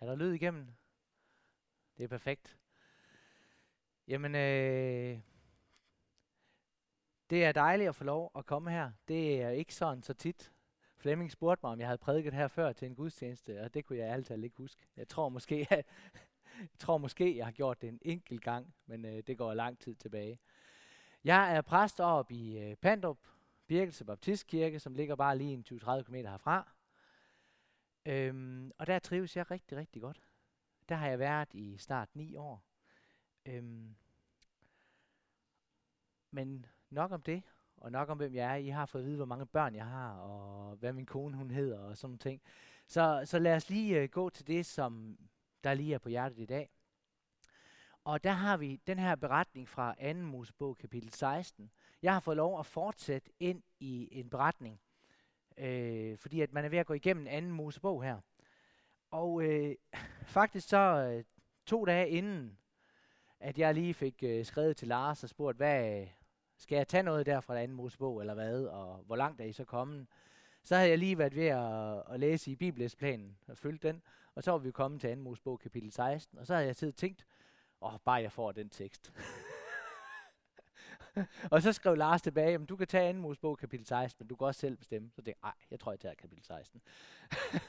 Er der lyd igennem? Det er perfekt. Jamen, øh, det er dejligt at få lov at komme her. Det er ikke sådan så tit. Flemming spurgte mig, om jeg havde prædiket her før til en gudstjeneste, og det kunne jeg altid ikke huske. Jeg tror måske, jeg, jeg tror måske, jeg har gjort det en enkelt gang, men øh, det går lang tid tilbage. Jeg er præst op i øh, Pandrup, Birkelse Baptistkirke, som ligger bare lige en 20-30 km herfra. Øhm, og der trives jeg rigtig, rigtig godt. Der har jeg været i snart ni år. Øhm, men nok om det, og nok om hvem jeg er. I har fået at vide, hvor mange børn jeg har, og hvad min kone hun hedder, og sådan ting. Så, så lad os lige øh, gå til det, som der lige er på hjertet i dag. Og der har vi den her beretning fra 2. Mosebog, kapitel 16. Jeg har fået lov at fortsætte ind i en beretning, øh, fordi at man er ved at gå igennem anden Mosebog her. Og øh, faktisk så øh, to dage inden, at jeg lige fik øh, skrevet til Lars og spurgt, hvad skal jeg tage noget der fra anden Mosebog eller hvad, og hvor langt er I så kommet? Så havde jeg lige været ved at, at læse i Bibelesplanen og følge den, og så var vi kommet til anden Mosebog kapitel 16, og så havde jeg siddet og tænkt, åh, oh, bare jeg får den tekst. og så skrev Lars tilbage, at du kan tage anden Mosebog kapitel 16, men du kan også selv bestemme. Så det nej, jeg tror, jeg tager kapitel 16.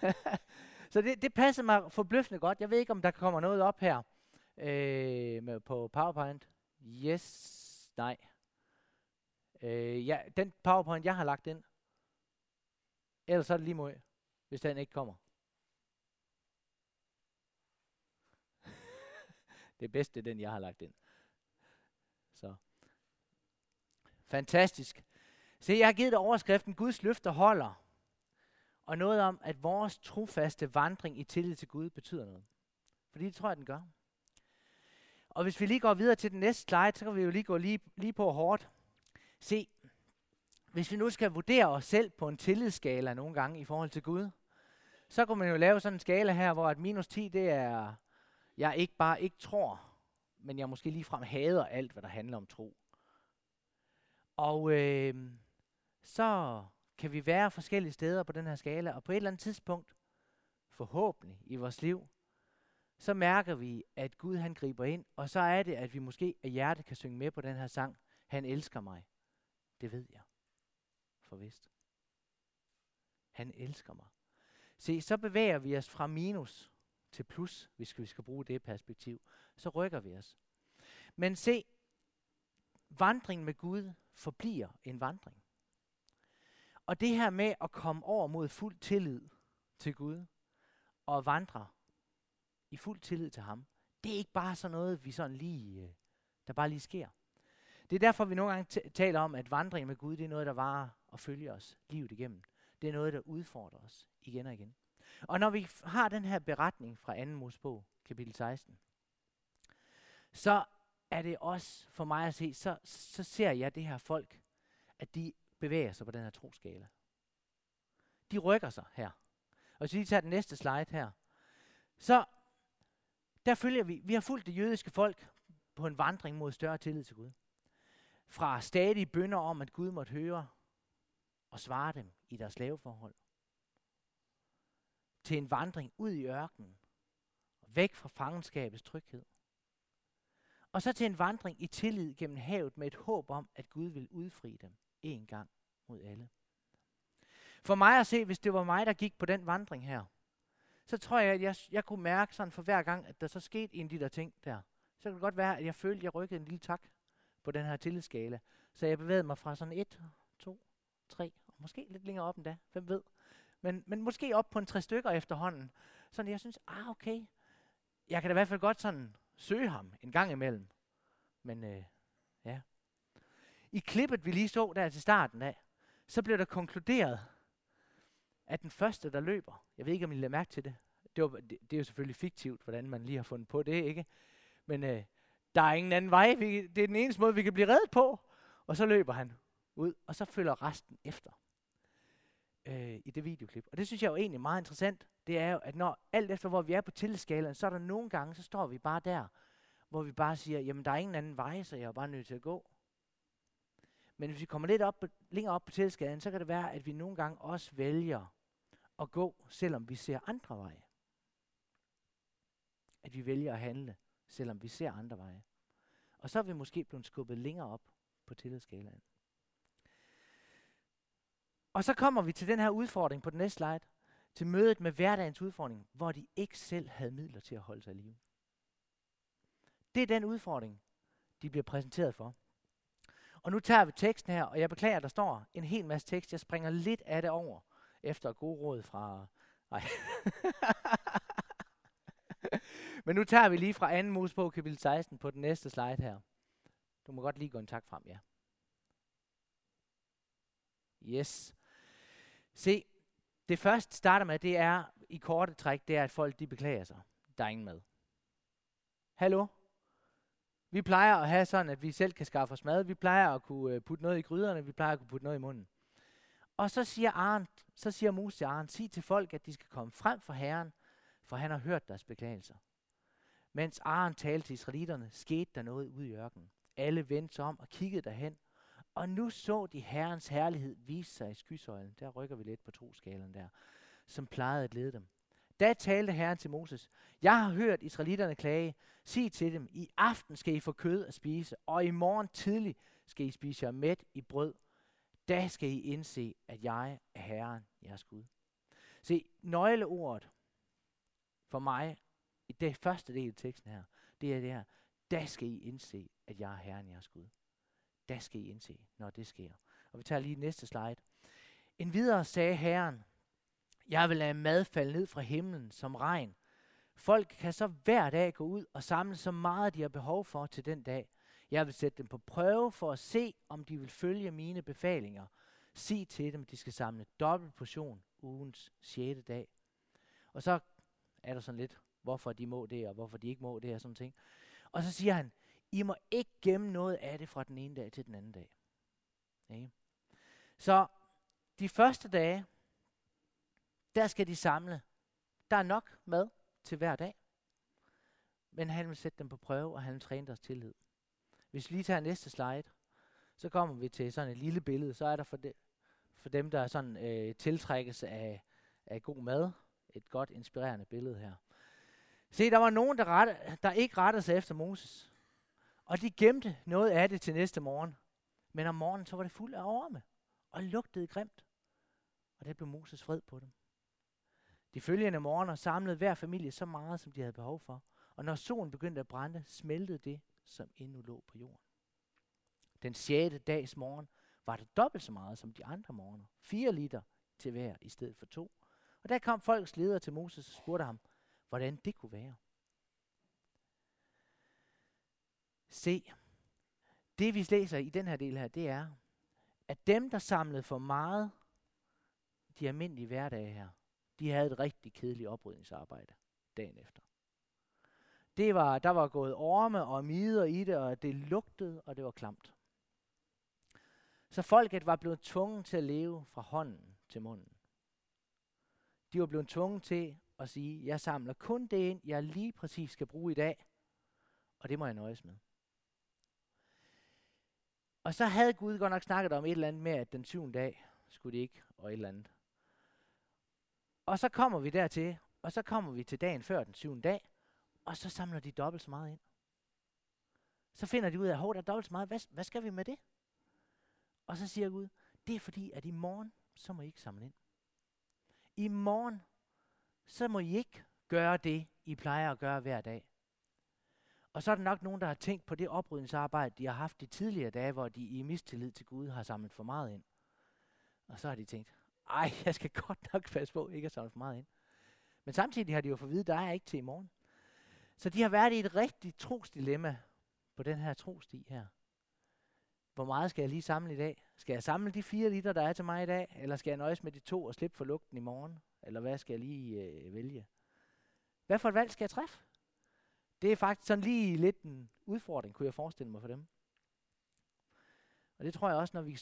så det, det passer mig forbløffende godt. Jeg ved ikke, om der kommer noget op her øh, med, på PowerPoint. Yes, nej. Øh, ja, den PowerPoint, jeg har lagt ind, ellers så er det lige mod, hvis den ikke kommer. det bedste er den, jeg har lagt ind. Så. Fantastisk. Se, jeg har givet dig overskriften, Guds løfter holder. Og noget om, at vores trofaste vandring i tillid til Gud betyder noget. Fordi det tror jeg, den gør. Og hvis vi lige går videre til den næste slide, så kan vi jo lige gå lige, lige på hårdt. Se, hvis vi nu skal vurdere os selv på en tillidsskala nogle gange i forhold til Gud, så kunne man jo lave sådan en skala her, hvor at minus 10, det er, jeg ikke bare ikke tror, men jeg måske ligefrem hader alt, hvad der handler om tro. Og øh, så kan vi være forskellige steder på den her skala, og på et eller andet tidspunkt, forhåbentlig i vores liv, så mærker vi, at Gud han griber ind, og så er det, at vi måske af hjertet kan synge med på den her sang, Han elsker mig. Det ved jeg. For vist. Han elsker mig. Se, så bevæger vi os fra minus til plus, hvis vi skal bruge det perspektiv. Så rykker vi os. Men se, vandringen med Gud forbliver en vandring. Og det her med at komme over mod fuld tillid til Gud og vandre i fuld tillid til ham, det er ikke bare sådan noget, vi sådan lige, øh, der bare lige sker. Det er derfor, vi nogle gange taler om, at vandring med Gud, det er noget, der varer og følger os livet igennem. Det er noget, der udfordrer os igen og igen. Og når vi har den her beretning fra 2. Mosebog, kapitel 16, så er det også for mig at se, så, så ser jeg det her folk, at de bevæger sig på den her troskala. De rykker sig her. Og hvis vi tager den næste slide her, så der følger vi, vi har fulgt det jødiske folk på en vandring mod større tillid til Gud. Fra stadige bønder om, at Gud måtte høre og svare dem i deres slaveforhold. Til en vandring ud i ørkenen, væk fra fangenskabets tryghed. Og så til en vandring i tillid gennem havet med et håb om, at Gud vil udfri dem en gang mod alle. For mig at se, hvis det var mig, der gik på den vandring her, så tror jeg, at jeg, jeg kunne mærke sådan for hver gang, at der så skete en af de der ting der. Så kunne det godt være, at jeg følte, at jeg rykkede en lille tak på den her tillidsskala. Så jeg bevægede mig fra sådan 1, 2, 3, og måske lidt længere op end da, hvem ved. Men, men måske op på en tre stykker efterhånden. Sådan jeg synes, ah okay, jeg kan da i hvert fald godt sådan søge ham en gang imellem. Men øh, ja. I klippet, vi lige så der til starten af, så blev der konkluderet, at den første, der løber, jeg ved ikke, om I lader mærke til det, det, var, det, det er jo selvfølgelig fiktivt, hvordan man lige har fundet på det, ikke? Men øh, der er ingen anden vej. Vi, det er den eneste måde, vi kan blive reddet på. Og så løber han ud, og så følger resten efter øh, i det videoklip. Og det synes jeg jo egentlig meget interessant. Det er jo, at når alt efter, hvor vi er på tillidsskalaen, så er der nogle gange, så står vi bare der, hvor vi bare siger, jamen der er ingen anden vej, så jeg er bare nødt til at gå. Men hvis vi kommer lidt op, længere op på tillidsskalaen, så kan det være, at vi nogle gange også vælger at gå, selvom vi ser andre veje. at vi vælger at handle, selvom vi ser andre veje. Og så er vi måske blevet skubbet længere op på tillidsskalaen. Og så kommer vi til den her udfordring på den næste slide, til mødet med hverdagens udfordring, hvor de ikke selv havde midler til at holde sig i live. Det er den udfordring, de bliver præsenteret for. Og nu tager vi teksten her, og jeg beklager, at der står en hel masse tekst. Jeg springer lidt af det over, efter god råd fra... Nej. Men nu tager vi lige fra 2. Mosebog kapitel 16 på den næste slide her. Du må godt lige gå en tak frem, ja. Yes. Se, det første starter med, det er i korte træk, det er, at folk de beklager sig. Der er ingen mad. Hallo? Vi plejer at have sådan, at vi selv kan skaffe os mad. Vi plejer at kunne øh, putte noget i gryderne. Vi plejer at kunne putte noget i munden. Og så siger, Arndt, så siger Moses til Arndt, sig til folk, at de skal komme frem for Herren, for han har hørt deres beklagelser. Mens Arndt talte til israelitterne, skete der noget ude i ørkenen. Alle vendte sig om og kiggede derhen, og nu så de Herrens herlighed vise sig i skysøjlen. Der rykker vi lidt på troskalen der, som plejede at lede dem. Da talte Herren til Moses, jeg har hørt israelitterne klage. Sig til dem, i aften skal I få kød at spise, og i morgen tidlig skal I spise jer mæt i brød. Da skal I indse, at jeg er Herren, jeres Gud. Se, nøgleordet for mig i det første del af teksten her, det er det her. Da skal I indse, at jeg er Herren, jeres Gud der skal I indse, når det sker. Og vi tager lige næste slide. En videre sagde Herren, jeg vil lade mad falde ned fra himlen som regn. Folk kan så hver dag gå ud og samle så meget, de har behov for til den dag. Jeg vil sætte dem på prøve for at se, om de vil følge mine befalinger. Sig til dem, at de skal samle dobbelt portion ugens 6. dag. Og så er der sådan lidt, hvorfor de må det, og hvorfor de ikke må det, og sådan ting. Og så siger han, i må ikke gemme noget af det fra den ene dag til den anden dag. Okay? Så de første dage, der skal de samle. Der er nok mad til hver dag. Men han vil sætte dem på prøve, og han vil træne deres tillid. Hvis vi lige tager næste slide, så kommer vi til sådan et lille billede. Så er der for, de, for dem, der er sådan øh, tiltrækkes af, af god mad, et godt inspirerende billede her. Se, der var nogen, der, rette, der ikke rettede sig efter Moses. Og de gemte noget af det til næste morgen. Men om morgenen, så var det fuld af orme. Og lugtede grimt. Og det blev Moses fred på dem. De følgende morgener samlede hver familie så meget, som de havde behov for. Og når solen begyndte at brænde, smeltede det, som endnu lå på jorden. Den sjette dags morgen var det dobbelt så meget som de andre morgener. Fire liter til hver i stedet for to. Og der kom folks leder til Moses og spurgte ham, hvordan det kunne være. Se, det vi læser i den her del her, det er, at dem, der samlede for meget, de almindelige hverdage her, de havde et rigtig kedeligt oprydningsarbejde dagen efter. Det var, der var gået orme og mider i det, og det lugtede, og det var klamt. Så folket var blevet tvunget til at leve fra hånden til munden. De var blevet tvunget til at sige, jeg samler kun det ind, jeg lige præcis skal bruge i dag, og det må jeg nøjes med. Og så havde Gud godt nok snakket om et eller andet med, at den syvende dag skulle de ikke, og et eller andet. Og så kommer vi dertil, og så kommer vi til dagen før den syvende dag, og så samler de dobbelt så meget ind. Så finder de ud af, at der er dobbelt så meget, hvad, hvad skal vi med det? Og så siger Gud, det er fordi, at i morgen, så må I ikke samle ind. I morgen, så må I ikke gøre det, I plejer at gøre hver dag. Og så er der nok nogen, der har tænkt på det oprydningsarbejde, de har haft de tidligere dage, hvor de i mistillid til Gud har samlet for meget ind. Og så har de tænkt, ej, jeg skal godt nok passe på ikke at samle for meget ind. Men samtidig har de jo fået at vide, der er ikke til i morgen. Så de har været i et rigtigt trosdilemma på den her trosti her. Hvor meget skal jeg lige samle i dag? Skal jeg samle de fire liter, der er til mig i dag? Eller skal jeg nøjes med de to og slippe for lugten i morgen? Eller hvad skal jeg lige øh, vælge? Hvad for et valg skal jeg træffe? Det er faktisk sådan lige lidt en udfordring, kunne jeg forestille mig for dem. Og det tror jeg også, når vi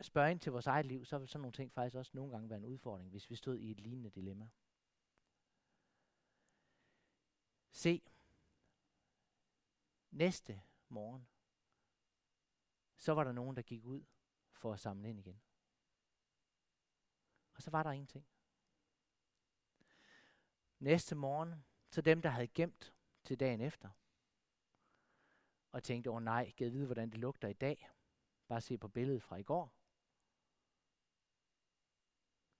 spørger ind til vores eget liv, så vil sådan nogle ting faktisk også nogle gange være en udfordring, hvis vi stod i et lignende dilemma. Se, næste morgen, så var der nogen, der gik ud for at samle ind igen. Og så var der ingenting. Næste morgen, så dem, der havde gemt til dagen efter. Og tænkte, åh oh, nej, jeg vide, hvordan det lugter i dag. Bare se på billedet fra i går.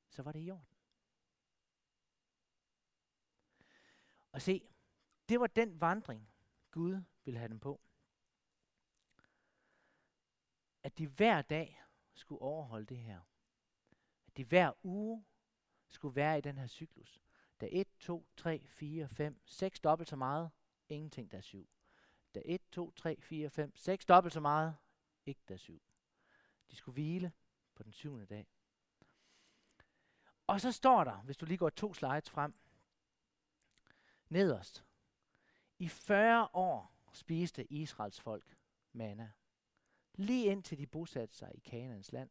Så var det i orden. Og se, det var den vandring, Gud ville have dem på. At de hver dag skulle overholde det her. At de hver uge skulle være i den her cyklus. Der er 1, 2, 3, 4, 5, 6 dobbelt så meget, ingenting der er 7. Der er 1, 2, 3, 4, 5, 6 dobbelt så meget, ikke der er 7. De skulle hvile på den syvende dag. Og så står der, hvis du lige går to slides frem, nederst. I 40 år spiste Israels folk manna. Lige indtil de bosatte sig i Kanaans land,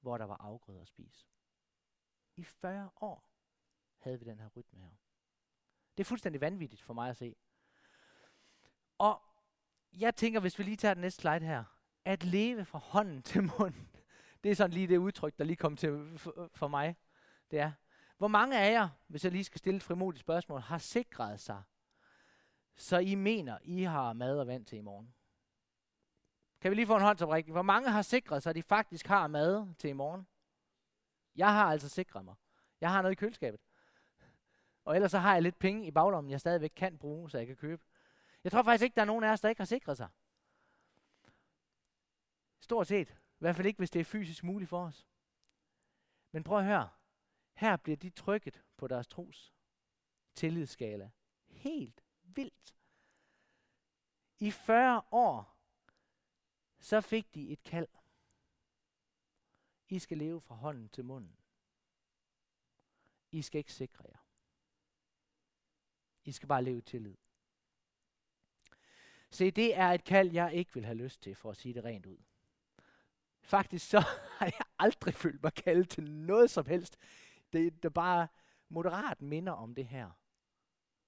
hvor der var afgrøder at spise. I 40 år havde vi den her rytme her. Det er fuldstændig vanvittigt for mig at se. Og jeg tænker, hvis vi lige tager den næste slide her. At leve fra hånden til munden. Det er sådan lige det udtryk, der lige kom til for, for mig. Det er, hvor mange af jer, hvis jeg lige skal stille et frimodigt spørgsmål, har sikret sig, så I mener, I har mad og vand til i morgen? Kan vi lige få en håndsoprækning? Hvor mange har sikret sig, at de faktisk har mad til i morgen? Jeg har altså sikret mig. Jeg har noget i køleskabet. Og ellers så har jeg lidt penge i baglommen, jeg stadigvæk kan bruge, så jeg kan købe. Jeg tror faktisk ikke, der er nogen af os, der ikke har sikret sig. Stort set. I hvert fald ikke, hvis det er fysisk muligt for os. Men prøv at høre. Her bliver de trykket på deres tros tillidsskala. Helt vildt. I 40 år, så fik de et kald. I skal leve fra hånden til munden. I skal ikke sikre jer. I skal bare leve i tillid. Se, det er et kald, jeg ikke vil have lyst til, for at sige det rent ud. Faktisk så har jeg aldrig følt mig kaldet til noget som helst. Det, det bare moderat minder om det her.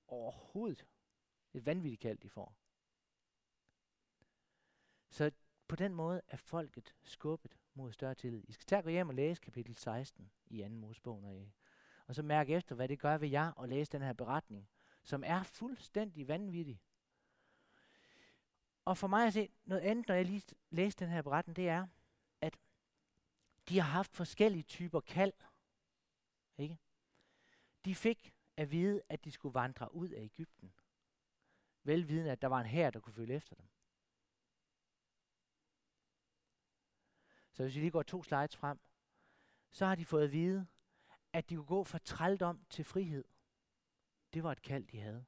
Overhovedet. Et vanvittigt kald, de får. Så på den måde er folket skubbet mod større tillid. I skal tage gå hjem og læse kapitel 16 i 2. Mosebog, når I, og så mærke efter, hvad det gør ved jer at læse den her beretning, som er fuldstændig vanvittig. Og for mig at se, noget andet, når jeg lige læste den her beretning, det er, at de har haft forskellige typer kald. Ikke? De fik at vide, at de skulle vandre ud af Ægypten. Velvidende, at der var en hær, der kunne følge efter dem. Så hvis vi lige går to slides frem, så har de fået at vide, at de kunne gå fra trældom til frihed. Det var et kald, de havde.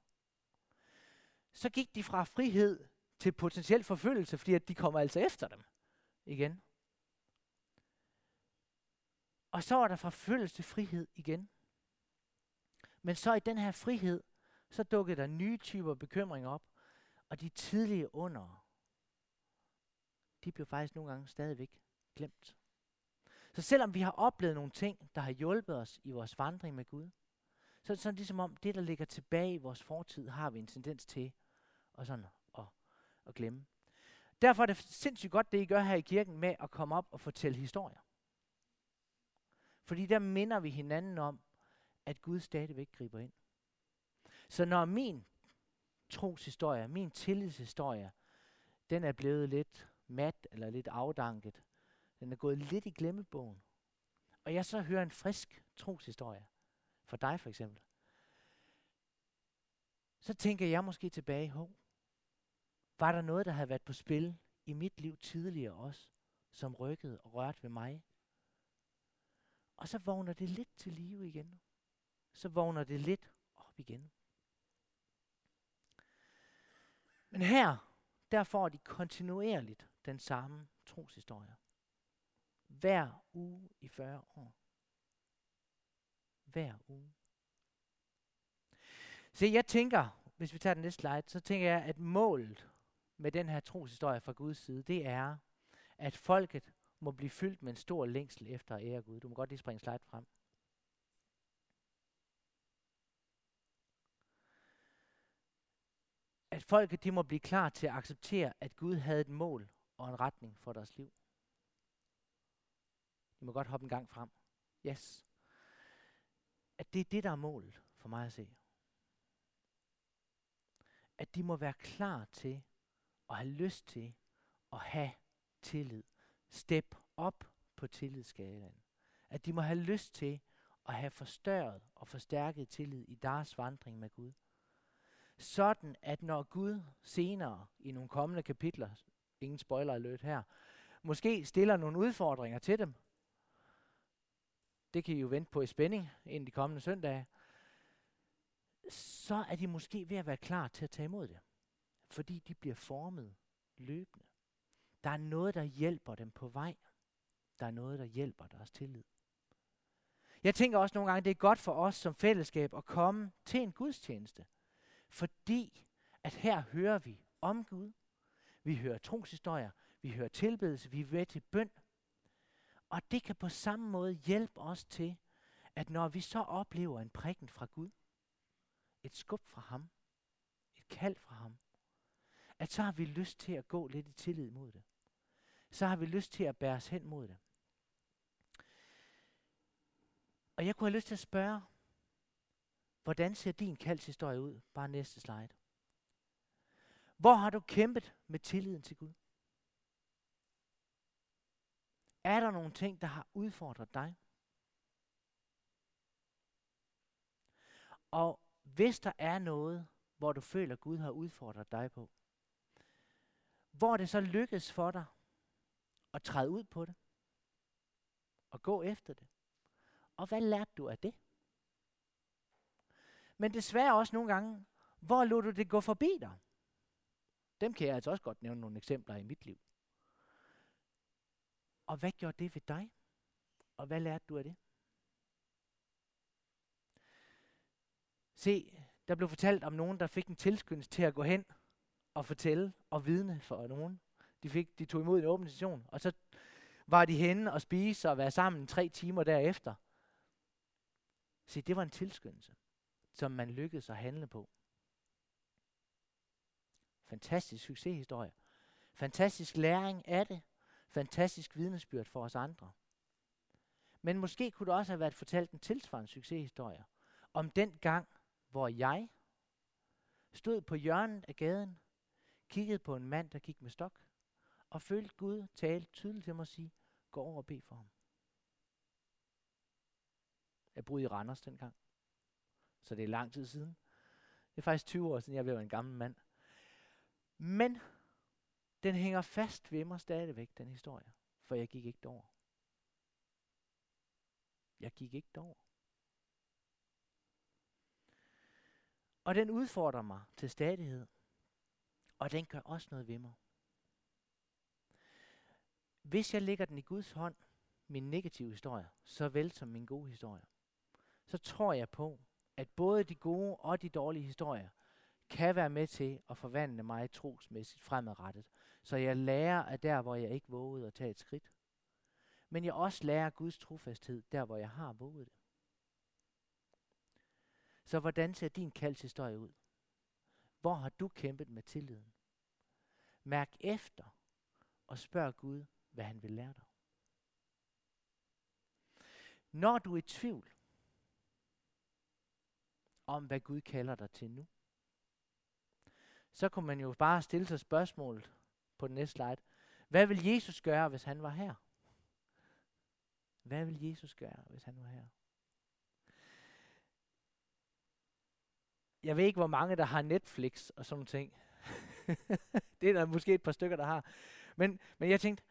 Så gik de fra frihed til potentiel forfølgelse, fordi at de kommer altså efter dem igen. Og så var der forfølgelse til frihed igen. Men så i den her frihed, så dukkede der nye typer bekymringer op, og de tidlige under, de blev faktisk nogle gange stadigvæk glemt. Så selvom vi har oplevet nogle ting, der har hjulpet os i vores vandring med Gud, så er det sådan ligesom om, det der ligger tilbage i vores fortid, har vi en tendens til og sådan, at, at glemme. Derfor er det sindssygt godt, det I gør her i kirken med at komme op og fortælle historier. Fordi der minder vi hinanden om, at Gud stadigvæk griber ind. Så når min troshistorie, min tillidshistorie, den er blevet lidt mat eller lidt afdanket, den er gået lidt i glemmebogen, og jeg så hører en frisk troshistorie, for dig for eksempel, så tænker jeg måske tilbage, hov, var der noget, der havde været på spil i mit liv tidligere også, som rykkede og rørte ved mig? Og så vågner det lidt til live igen. Så vågner det lidt op igen. Men her, der får de kontinuerligt den samme troshistorie. Hver uge i 40 år. Hver uge. Se, jeg tænker, hvis vi tager den næste slide, så tænker jeg, at målet med den her troshistorie fra Guds side, det er, at folket må blive fyldt med en stor længsel efter at ære Gud. Du må godt lige springe slide frem. At folket de må blive klar til at acceptere, at Gud havde et mål og en retning for deres liv. I må godt hoppe en gang frem. Yes. At det er det, der er målet for mig at se. at de må være klar til og have lyst til at have tillid. Step op på tillidsskalaen. At de må have lyst til at have forstørret og forstærket tillid i deres vandring med Gud. Sådan at når Gud senere i nogle kommende kapitler, ingen spoiler alert her, måske stiller nogle udfordringer til dem, det kan I jo vente på i spænding ind de kommende søndage, så er de måske ved at være klar til at tage imod det. Fordi de bliver formet løbende. Der er noget, der hjælper dem på vej. Der er noget, der hjælper deres tillid. Jeg tænker også nogle gange, at det er godt for os som fællesskab at komme til en gudstjeneste. Fordi at her hører vi om Gud. Vi hører troshistorier. Vi hører tilbedelse. Vi er til bøn. Og det kan på samme måde hjælpe os til, at når vi så oplever en prikken fra Gud, et skub fra ham, et kald fra ham, at så har vi lyst til at gå lidt i tillid mod det. Så har vi lyst til at bære os hen mod det. Og jeg kunne have lyst til at spørge, hvordan ser din kaldshistorie ud? Bare næste slide. Hvor har du kæmpet med tilliden til Gud? Er der nogle ting, der har udfordret dig? Og hvis der er noget, hvor du føler, at Gud har udfordret dig på, hvor det så lykkes for dig at træde ud på det, og gå efter det. Og hvad lærte du af det? Men desværre også nogle gange, hvor lod du det gå forbi dig? Dem kan jeg altså også godt nævne nogle eksempler i mit liv. Og hvad gjorde det ved dig? Og hvad lærte du af det? Se, der blev fortalt om nogen, der fik en tilskyndelse til at gå hen og fortælle og vidne for nogen. De, fik, de tog imod en åben session, og så var de henne og spise og være sammen tre timer derefter. Se, det var en tilskyndelse, som man lykkedes at handle på. Fantastisk succeshistorie. Fantastisk læring af det. Fantastisk vidnesbyrd for os andre. Men måske kunne det også have været fortalt en tilsvarende succeshistorie om den gang, hvor jeg stod på hjørnet af gaden, kiggede på en mand, der gik med stok, og følte Gud tale tydeligt til mig og sige, gå over og bed for ham. Jeg boede i Randers dengang, så det er lang tid siden. Det er faktisk 20 år siden, jeg blev en gammel mand. Men den hænger fast ved mig stadigvæk, den historie, for jeg gik ikke derover. Jeg gik ikke derover. Og den udfordrer mig til stadighed. Og den gør også noget ved mig. Hvis jeg lægger den i Guds hånd, min negative historie, såvel som min gode historie, så tror jeg på, at både de gode og de dårlige historier kan være med til at forvandle mig trosmæssigt fremadrettet, så jeg lærer af der, hvor jeg ikke vågede at tage et skridt. Men jeg også lærer Guds trofasthed der, hvor jeg har våget det. Så hvordan ser din kaldshistorie ud? Hvor har du kæmpet med tilliden? Mærk efter og spørg Gud, hvad han vil lære dig. Når du er i tvivl om, hvad Gud kalder dig til nu, så kunne man jo bare stille sig spørgsmålet på den næste slide. Hvad vil Jesus gøre, hvis han var her? Hvad vil Jesus gøre, hvis han var her? Jeg ved ikke, hvor mange, der har Netflix og sådan ting. det er der måske et par stykker, der har. Men, men jeg tænkte,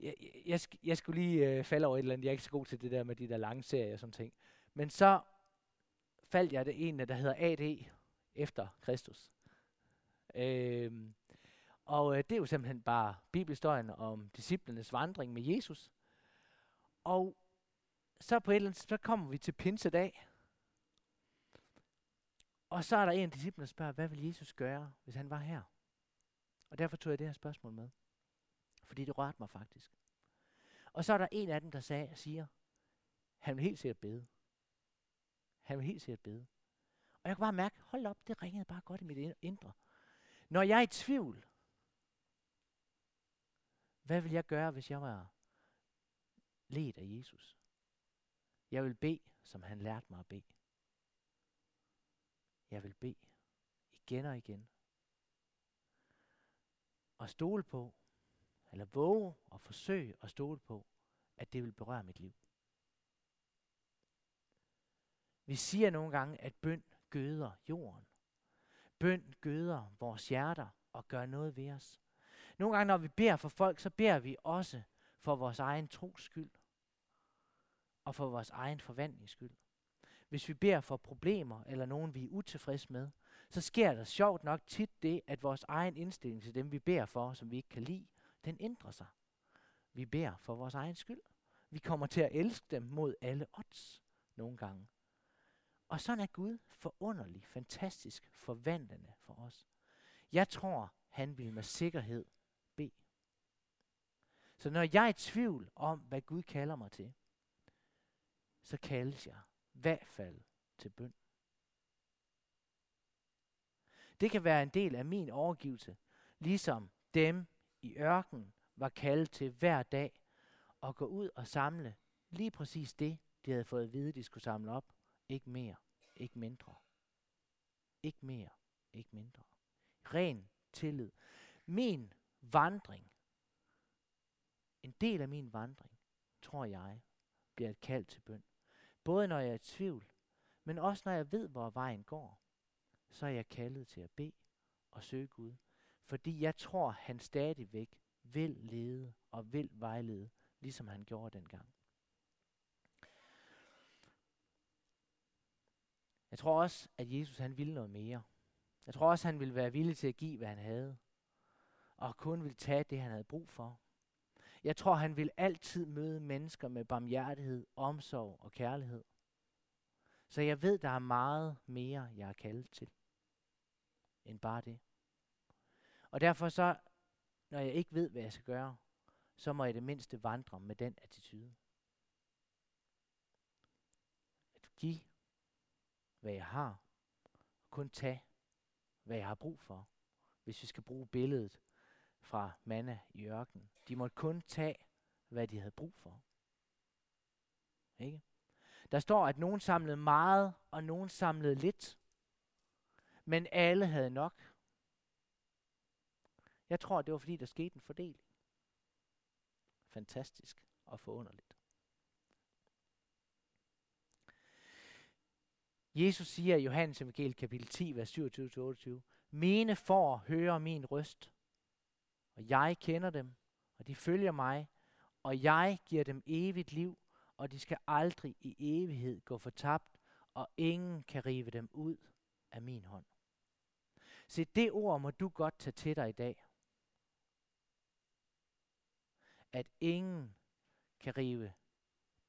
jeg, jeg, jeg skulle lige øh, falde over et eller andet. Jeg er ikke så god til det der med de der lange serier og sådan ting. Men så faldt jeg det ene, der hedder AD efter Kristus. Øhm, og øh, det er jo simpelthen bare bibelhistorien om disciplenes vandring med Jesus. Og så på et eller andet så kommer vi til pinsedag. Og så er der en af disciplene, der spørger, hvad vil Jesus gøre, hvis han var her? Og derfor tog jeg det her spørgsmål med. Fordi det rørte mig faktisk. Og så er der en af dem, der sagde, siger, han vil helt sikkert bede. Han vil helt sikkert bede. Og jeg kunne bare mærke, hold op, det ringede bare godt i mit indre. Når jeg er i tvivl, hvad vil jeg gøre, hvis jeg var ledt af Jesus? Jeg vil bede, som han lærte mig at bede. Jeg vil bede igen og igen Og stole på, eller våge og forsøge at stole på, at det vil berøre mit liv. Vi siger nogle gange, at bøn gøder jorden. Bøn gøder vores hjerter og gør noget ved os. Nogle gange, når vi beder for folk, så beder vi også for vores egen tros skyld og for vores egen forvandlings skyld. Hvis vi beder for problemer eller nogen, vi er utilfredse med, så sker der sjovt nok tit det, at vores egen indstilling til dem, vi beder for, som vi ikke kan lide, den ændrer sig. Vi beder for vores egen skyld. Vi kommer til at elske dem mod alle odds nogle gange. Og sådan er Gud forunderlig, fantastisk, forvandlende for os. Jeg tror, han vil med sikkerhed. Så når jeg er i tvivl om, hvad Gud kalder mig til, så kaldes jeg i hvert fald til bøn. Det kan være en del af min overgivelse, ligesom dem i ørken var kaldet til hver dag at gå ud og samle lige præcis det, de havde fået at vide, de skulle samle op. Ikke mere, ikke mindre. Ikke mere, ikke mindre. Ren tillid. Min vandring, en del af min vandring, tror jeg, bliver et kald til bøn. Både når jeg er i tvivl, men også når jeg ved, hvor vejen går, så er jeg kaldet til at bede og søge Gud. Fordi jeg tror, han stadigvæk vil lede og vil vejlede, ligesom han gjorde dengang. Jeg tror også, at Jesus han ville noget mere. Jeg tror også, han ville være villig til at give, hvad han havde. Og kun ville tage det, han havde brug for. Jeg tror, han vil altid møde mennesker med barmhjertighed, omsorg og kærlighed. Så jeg ved, der er meget mere, jeg er kaldet til, end bare det. Og derfor så, når jeg ikke ved, hvad jeg skal gøre, så må jeg det mindste vandre med den attitude. At give, hvad jeg har, og kun tage, hvad jeg har brug for. Hvis vi skal bruge billedet fra manna i ørkenen. De måtte kun tage, hvad de havde brug for. Ikke? Der står, at nogen samlede meget, og nogen samlede lidt. Men alle havde nok. Jeg tror, det var fordi, der skete en fordeling. Fantastisk og forunderligt. Jesus siger i Johannes Evangeliet kapitel 10, vers 27-28, Mine får høre min røst, og jeg kender dem, og de følger mig, og jeg giver dem evigt liv, og de skal aldrig i evighed gå fortabt, og ingen kan rive dem ud af min hånd. Se, det ord må du godt tage til dig i dag. At ingen kan rive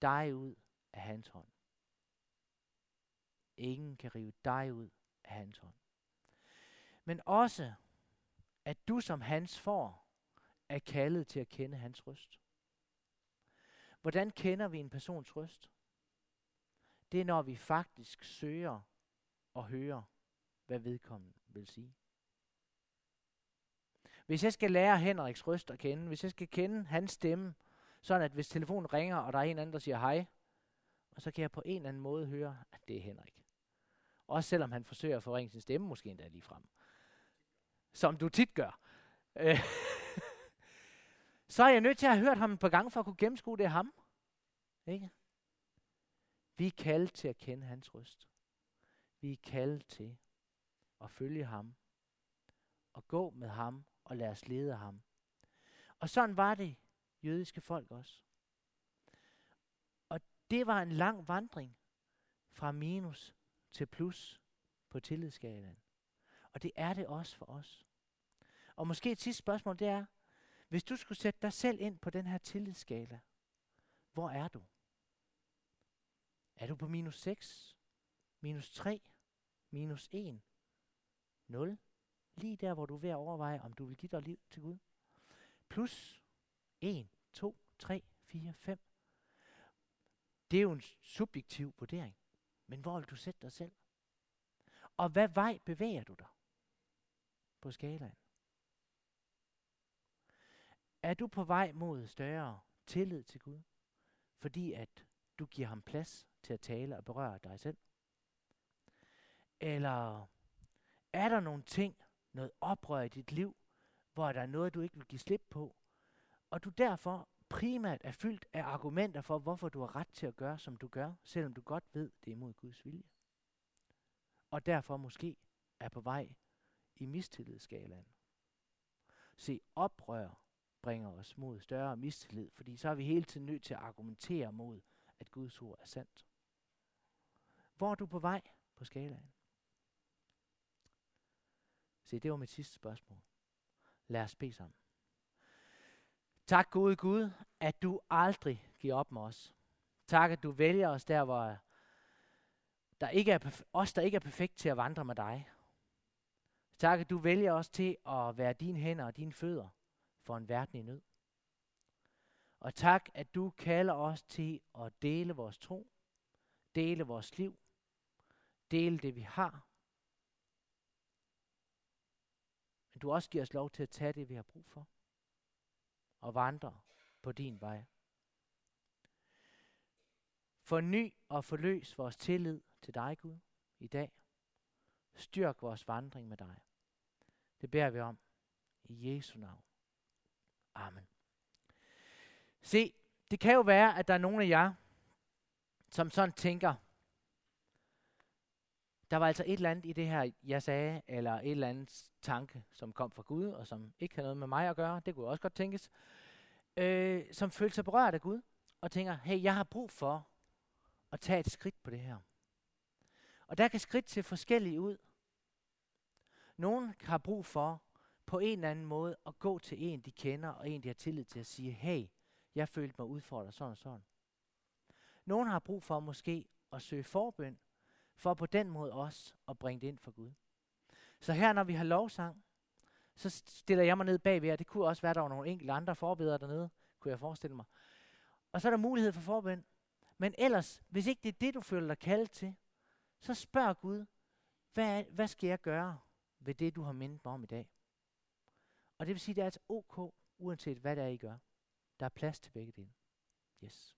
dig ud af hans hånd. Ingen kan rive dig ud af hans hånd. Men også, at du som hans får, er kaldet til at kende hans røst. Hvordan kender vi en persons røst? Det er, når vi faktisk søger og hører, hvad vedkommende vil sige. Hvis jeg skal lære Henriks røst at kende, hvis jeg skal kende hans stemme, sådan at hvis telefonen ringer, og der er en anden, der siger hej, og så kan jeg på en eller anden måde høre, at det er Henrik. Også selvom han forsøger at forringe sin stemme, måske endda lige frem. Som du tit gør. Øh, så er jeg nødt til at have hørt ham på gange for at kunne gennemskue, det er ham. Ikke? Vi er kaldt til at kende hans røst. Vi er kaldt til at følge ham. Og gå med ham og lade os lede ham. Og sådan var det jødiske folk også. Og det var en lang vandring fra minus til plus på tillidsskalaen. Og det er det også for os. Og måske et sidste spørgsmål, det er, hvis du skulle sætte dig selv ind på den her tillidsskala, hvor er du? Er du på minus 6, minus 3, minus 1, 0? Lige der, hvor du er ved at overveje, om du vil give dig liv til Gud. Plus 1, 2, 3, 4, 5. Det er jo en subjektiv vurdering. Men hvor vil du sætte dig selv? Og hvad vej bevæger du dig på skalaen? Er du på vej mod større tillid til Gud, fordi at du giver ham plads til at tale og berøre dig selv? Eller er der nogle ting, noget oprør i dit liv, hvor der er noget, du ikke vil give slip på, og du derfor primært er fyldt af argumenter for, hvorfor du har ret til at gøre, som du gør, selvom du godt ved, det er imod Guds vilje. Og derfor måske er på vej i mistillidsskalaen. Se, oprør bringer os mod større mistillid, fordi så er vi hele tiden nødt til at argumentere mod, at Guds ord er sandt. Hvor er du på vej på skalaen? Se, det var mit sidste spørgsmål. Lad os bede sammen. Tak gode Gud, at du aldrig giver op med os. Tak, at du vælger os der, hvor der ikke er os, der ikke er perfekt til at vandre med dig. Tak, at du vælger os til at være dine hænder og dine fødder for en verden i nød. Og tak, at du kalder os til at dele vores tro, dele vores liv, dele det, vi har. Men du også giver os lov til at tage det, vi har brug for, og vandre på din vej. Forny og forløs vores tillid til dig, Gud, i dag. Styrk vores vandring med dig. Det beder vi om i Jesu navn. Amen. Se, det kan jo være, at der er nogle af jer, som sådan tænker, der var altså et eller andet i det her, jeg sagde, eller et eller andet tanke, som kom fra Gud, og som ikke havde noget med mig at gøre, det kunne også godt tænkes, øh, som følte sig berørt af Gud, og tænker, hey, jeg har brug for at tage et skridt på det her. Og der kan skridt se forskellige ud. Nogen har brug for på en eller anden måde at gå til en, de kender, og en, de har tillid til at sige, hey, jeg følte mig udfordret sådan og sådan. Nogen har brug for måske at søge forbøn, for på den måde også at bringe det ind for Gud. Så her, når vi har lovsang, så stiller jeg mig ned bagved, og det kunne også være, at der var nogle enkelte andre forbedere dernede, kunne jeg forestille mig. Og så er der mulighed for forbøn. Men ellers, hvis ikke det er det, du føler dig kaldet til, så spørg Gud, hvad, hvad skal jeg gøre ved det, du har mindet mig om i dag? Og det vil sige, at det er altså ok, uanset hvad det er, I gør. Der er plads til begge dele. Yes.